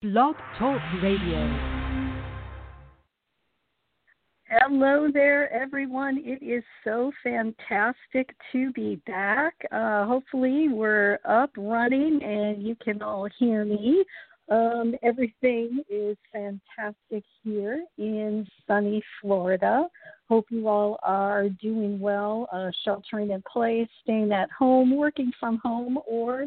Blog Talk Radio. Hello there, everyone. It is so fantastic to be back. Uh, hopefully, we're up running and you can all hear me. Um, everything is fantastic here in sunny Florida. Hope you all are doing well, uh, sheltering in place, staying at home, working from home, or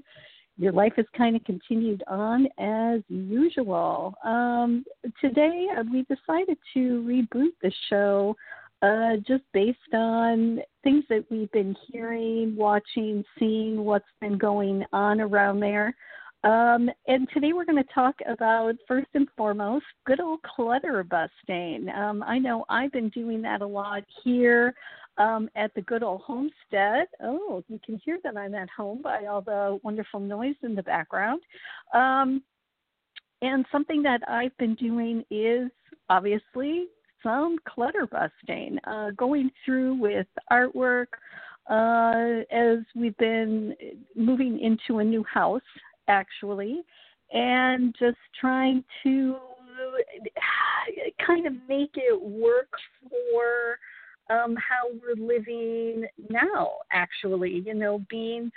your life has kind of continued on as usual. Um, today, uh, we decided to reboot the show uh, just based on things that we've been hearing, watching, seeing, what's been going on around there. Um, and today we're going to talk about, first and foremost, good old clutter busting. Um, I know I've been doing that a lot here um, at the good old homestead. Oh, you can hear that I'm at home by all the wonderful noise in the background. Um, and something that I've been doing is obviously some clutter busting, uh, going through with artwork uh, as we've been moving into a new house, actually, and just trying to kind of make it work for um, how we're living now, actually, you know, being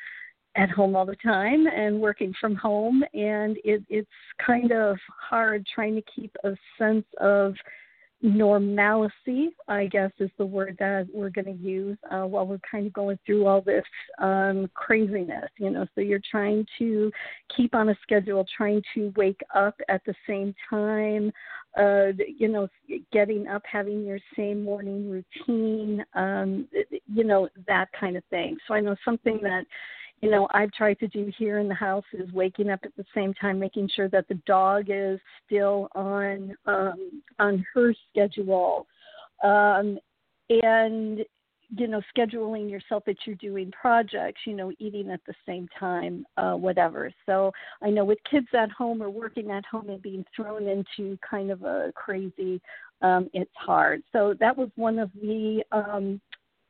at home all the time and working from home. And it, it's kind of hard trying to keep a sense of normalcy, I guess is the word that we're going to use uh, while we're kind of going through all this um, craziness, you know. So you're trying to keep on a schedule, trying to wake up at the same time, uh, you know, getting up, having your same morning routine, um, you know, that kind of thing. So I know something that you know I've tried to do here in the house is waking up at the same time, making sure that the dog is still on um, on her schedule, um, and you know scheduling yourself that you're doing projects you know eating at the same time uh whatever. So i know with kids at home or working at home and being thrown into kind of a crazy um it's hard. So that was one of the um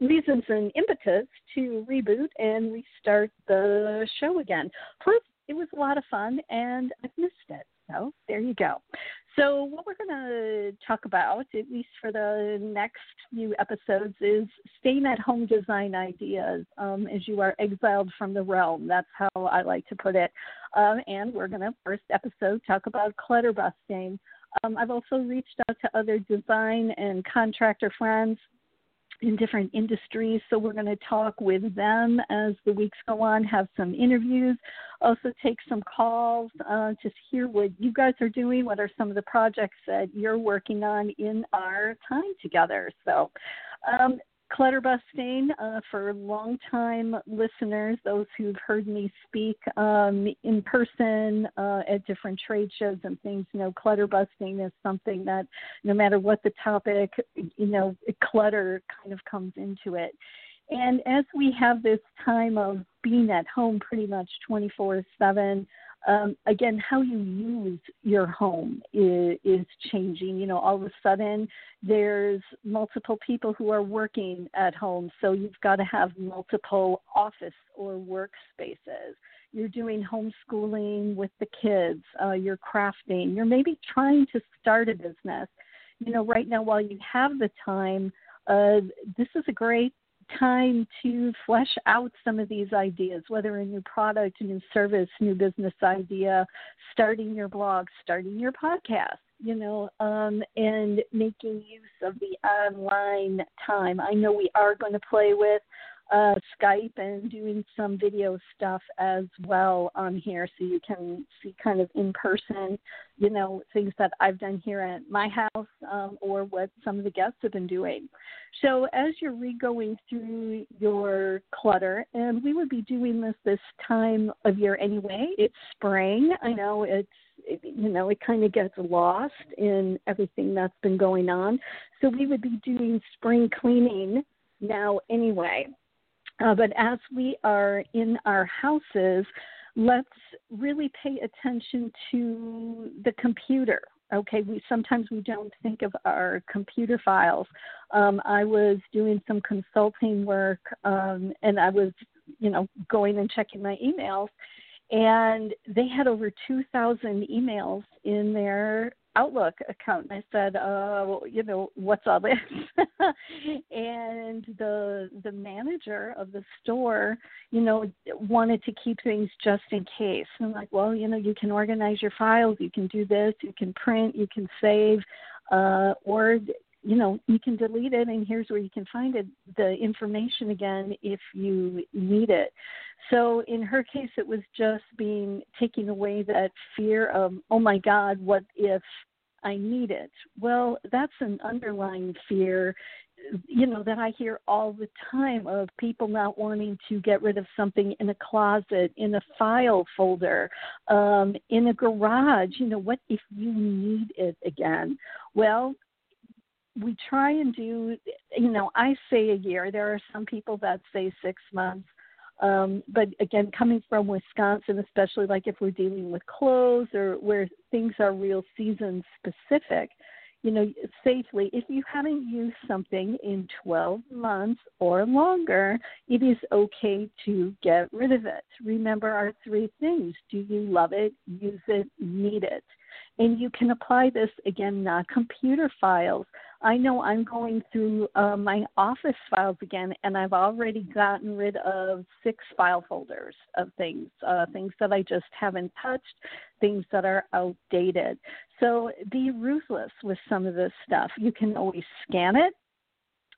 reasons and impetus to reboot and restart the show again. Plus, it was a lot of fun and I've missed it. So there you go. So, what we're going to talk about, at least for the next few episodes, is staying at home design ideas um, as you are exiled from the realm. That's how I like to put it. Um, and we're going to, first episode, talk about clutter busting. Um, I've also reached out to other design and contractor friends in different industries. So we're going to talk with them as the weeks go on, have some interviews, also take some calls, uh, just hear what you guys are doing, what are some of the projects that you're working on in our time together. So um, clutter busting uh, for longtime listeners, those who've heard me speak um, in person uh, at different trade shows and things. You know, clutter busting is something that no matter what the topic, you know, clutter kind of comes into it. And as we have this time of being at home pretty much 24 7, um, again, how you use your home is, is, changing. You know, all of a sudden there's multiple people who are working at home, so you've got to have multiple office or workspaces. You're doing homeschooling with the kids, uh, you're crafting, you're maybe trying to start a business. You know, right now, while you have the time, uh, this is a great time to flesh out some of these ideas, whether a new product, a new service, new business idea, starting your blog, starting your podcast, you know, um, and making use of the online time. I know we are going to play with uh, Skype and doing some video stuff as well on here so you can see kind of in person, you know, things that I've done here at my house um, or what some of the guests have been doing. So as you're re-going through your clutter, and we would be doing this this time of year anyway. It's spring. I know it's you know it kind of gets lost in everything that's been going on. So we would be doing spring cleaning now anyway. Uh, but as we are in our houses, let's really pay attention to the computer. Okay, we sometimes we don't think of our computer files. Um, I was doing some consulting work, um, and I was, you know, going and checking my emails, and they had over 2,000 emails in their Outlook account. And I said, uh, well, you know, what's all this? and the the manager of the store, you know, wanted to keep things just in case. And I'm like, well, you know, you can organize your files, you can do this, you can print, you can save, uh, or you know you can delete it and here's where you can find it the information again if you need it. So in her case it was just being taking away that fear of oh my god what if i need it? Well that's an underlying fear you know that i hear all the time of people not wanting to get rid of something in a closet in a file folder um in a garage. You know what if you need it again? Well we try and do you know i say a year. There are some people that say six months. Um, but again coming from wisconsin especially like if we're dealing with clothes or where things are real season specific you know safely if you haven't used something in 12 months or longer it is okay to get rid of it. Remember our three things. Do you love it? Use it. Need it. And you can apply this again, not computer files. I know I'm going through uh, my office files again, and I've already gotten rid of six file folders of things, uh, things that I just haven't touched, things that are outdated. So be ruthless with some of this stuff. You can always scan it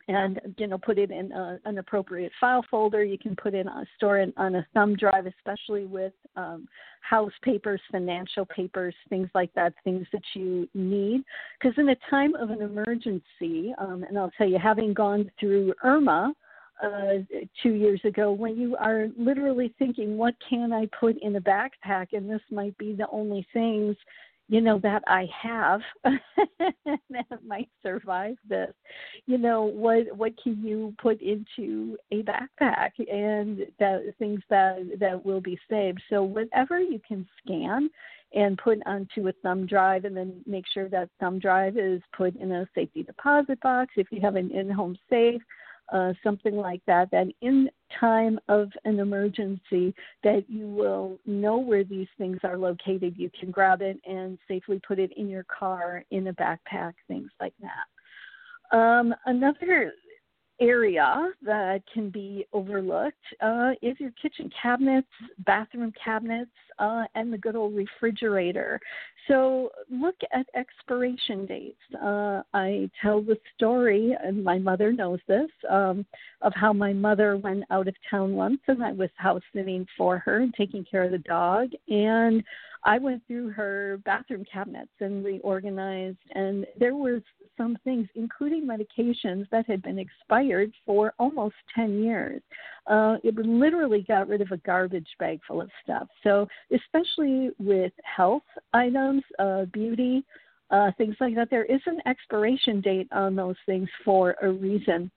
and you know put it in a, an appropriate file folder. You can put in on store it on a thumb drive, especially with um, house papers, financial papers, things like that, things that you need. Because in a time of an emergency, um, and I'll tell you, having gone through Irma. Uh, two years ago, when you are literally thinking, what can I put in a backpack? And this might be the only things you know that I have that might survive this. You know what what can you put into a backpack and that things that that will be saved. So whatever you can scan and put onto a thumb drive and then make sure that thumb drive is put in a safety deposit box if you have an in-home safe uh, something like that, that in time of an emergency, that you will know where these things are located. You can grab it and safely put it in your car, in a backpack, things like that. Um, another area that can be overlooked uh, is your kitchen cabinets, bathroom cabinets, uh, and the good old refrigerator. So look at expiration dates. Uh, I tell the story, and my mother knows this, um, of how my mother went out of town once, and I was house sitting for her and taking care of the dog, and I went through her bathroom cabinets and reorganized, and there was some things, including medications that had been expired for almost 10 years. Uh, it literally got rid of a garbage bag full of stuff. So, especially with health items, uh, beauty, uh, things like that, there is an expiration date on those things for a reason.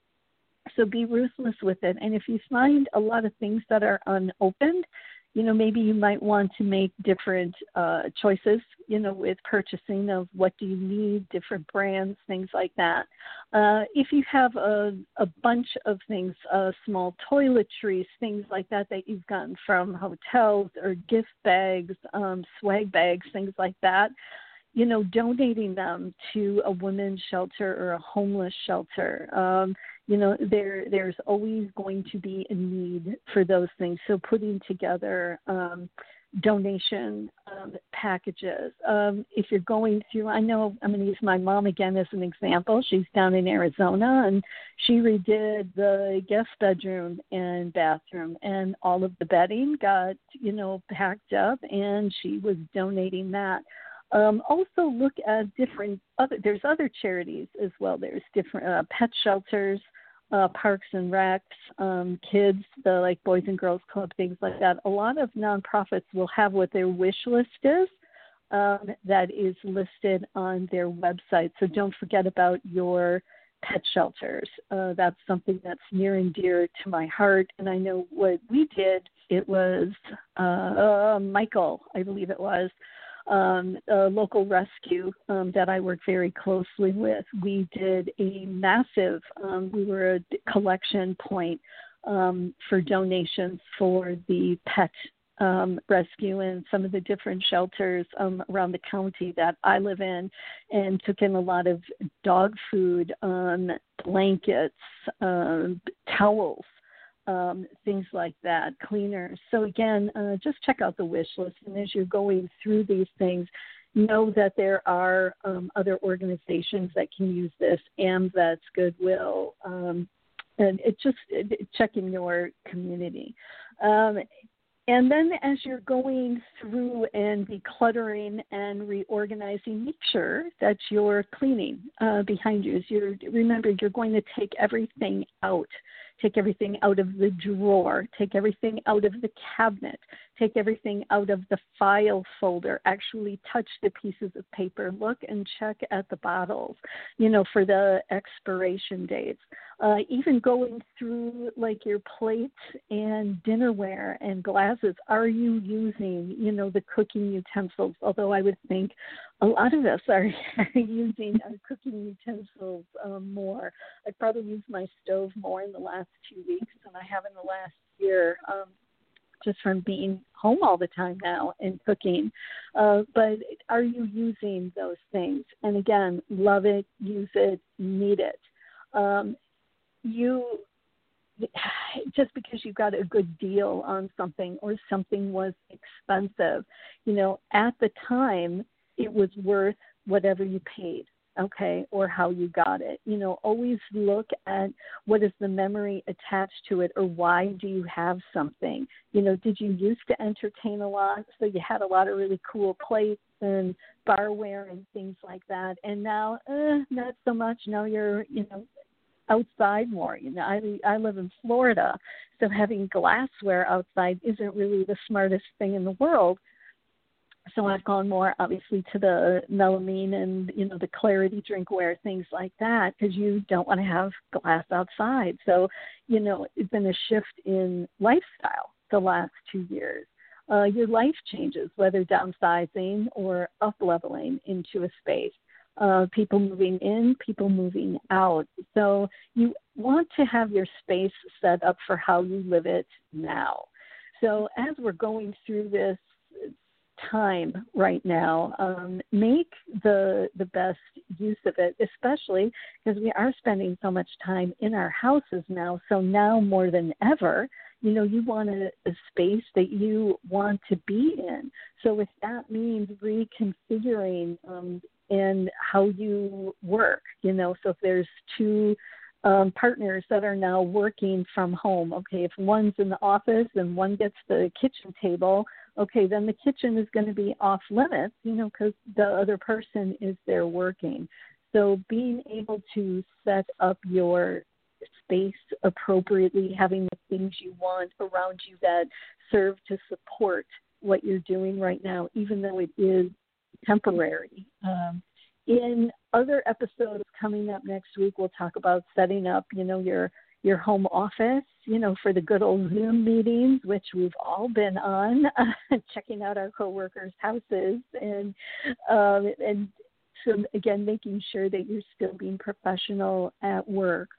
So be ruthless with it. And if you find a lot of things that are unopened, you know maybe you might want to make different uh, choices you know with purchasing of what do you need different brands things like that. Uh, if you have a, a bunch of things uh, small toiletries things like that that you've gotten from hotels or gift bags um, swag bags things like that you know donating them to a women's shelter or a homeless shelter um, you know there there's always going to be a need for those things. So putting together um, donation um, packages. Um, if you're going through i know i'm going to use my mom again as an example. She's down in arizona and she redid the guest bedroom and bathroom and all of the bedding got you know packed up and she was donating that. Um, also look at different other there's other charities as well. There's different uh, pet shelters uh, parks and recs, um, kids, the like Boys and Girls Club, things like that. A lot of nonprofits will have what their wish list is. Um, that is listed on their website. So don't forget about your pet shelters. Uh, that's something that's near and dear to my heart. And I know what we did. It was uh, uh, Michael, I believe it was, um, a local rescue um, that I work very closely with. We did a massive, um, we were a collection point um, for donations for the pet um, rescue and some of the different shelters um, around the county that I live in, and took in a lot of dog food, um, blankets, towels. Um, things like that, cleaners. So again, uh, just check out the wish list, and as you're going through these things, know that there are um, other organizations that can use this, AMVETS, Goodwill, um, and just it, checking your community. Um, and then as you're going through and decluttering and reorganizing, make sure that you're cleaning uh, behind you. As you're, remember, you're going to take everything out take everything out of the drawer, take everything out of the cabinet, take everything out of the file folder, actually touch the pieces of paper, look and check at the bottles, you know, for the expiration dates. Uh, even going through like your plates and dinnerware and glasses, are you using, you know, the cooking utensils? Although I would think a lot of us are using our cooking utensils um, more. I've probably use my stove more in the last two weeks than I have in the last year, um, just from being home all the time now and cooking. Uh, but are you using those things? And again, love it, use it, need it. Um, you just because you got a good deal on something or something was expensive, you know, at the time it was worth whatever you paid okay or how you got it. You know always look at what is the memory attached to it or why do you have something? You know did you used to entertain a lot? So you had a lot of really cool plates and barware and things like that. And now eh, not so much. Now you're you know outside more. You know i i live in florida so having glassware outside isn't really the smartest thing in the world so I've gone more obviously to the melamine and you know the clarity drinkware things like that because you don't want to have glass outside. So you know it's been a shift in lifestyle the last two years. Uh, your life changes whether downsizing or up leveling into a space. Uh, people moving in, people moving out. So you want to have your space set up for how you live it now. So as we're going through this time right now. Um, make the the best use of it, especially because we are spending so much time in our houses now. So now more than ever, you know, you want a, a space that you want to be in. So if that means reconfiguring um, and how you work, you know, so if there's two um, partners that are now working from home. Okay, if one's in the office and one gets the kitchen table, okay, then the kitchen is going to be off limits, you know, because the other person is there working. So being able to set up your space appropriately, having the things you want around you that serve to support what you're doing right now, even though it is temporary. Um, in other episodes coming up next week, we'll talk about setting up, you know, your your home office, you know, for the good old Zoom meetings, which we've all been on, checking out our coworkers' houses, and um, and so again, making sure that you're still being professional at work,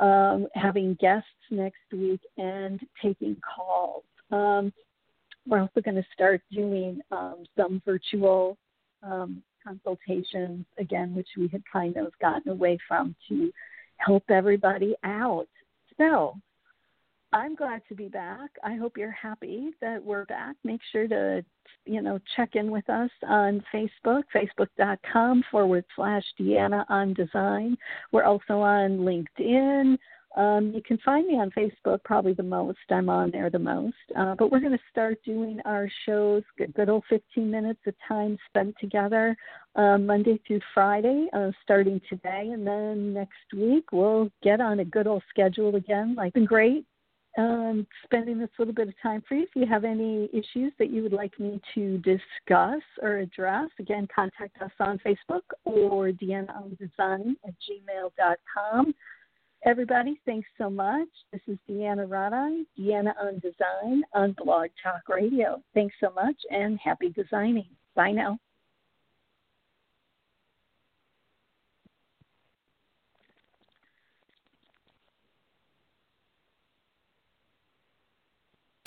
um, having guests next week, and taking calls. Um, we're also going to start doing um, some virtual um, consultations again, which we had kind of gotten away from to help everybody out. So I'm glad to be back. I hope you're happy that we're back. Make sure to, you know, check in with us on Facebook, facebook.com forward slash Deanna on Design. We're also on LinkedIn. Um, you can find me on Facebook probably the most. I'm on there the most. Uh, but we're going to start doing our shows, good, old 15 minutes of time spent together, uh, Monday through Friday, uh, starting today. And then next week, we'll get on a good old schedule again. Like, been great um, spending this little bit of time for you. If you have any issues that you would like me to discuss or address, again, contact us on Facebook or Deanna on Design at gmail.com. Everybody, thanks so much. This is Deanna Radaj, Deanna on Design on Blog Talk Radio. Thanks so much and happy designing. Bye now.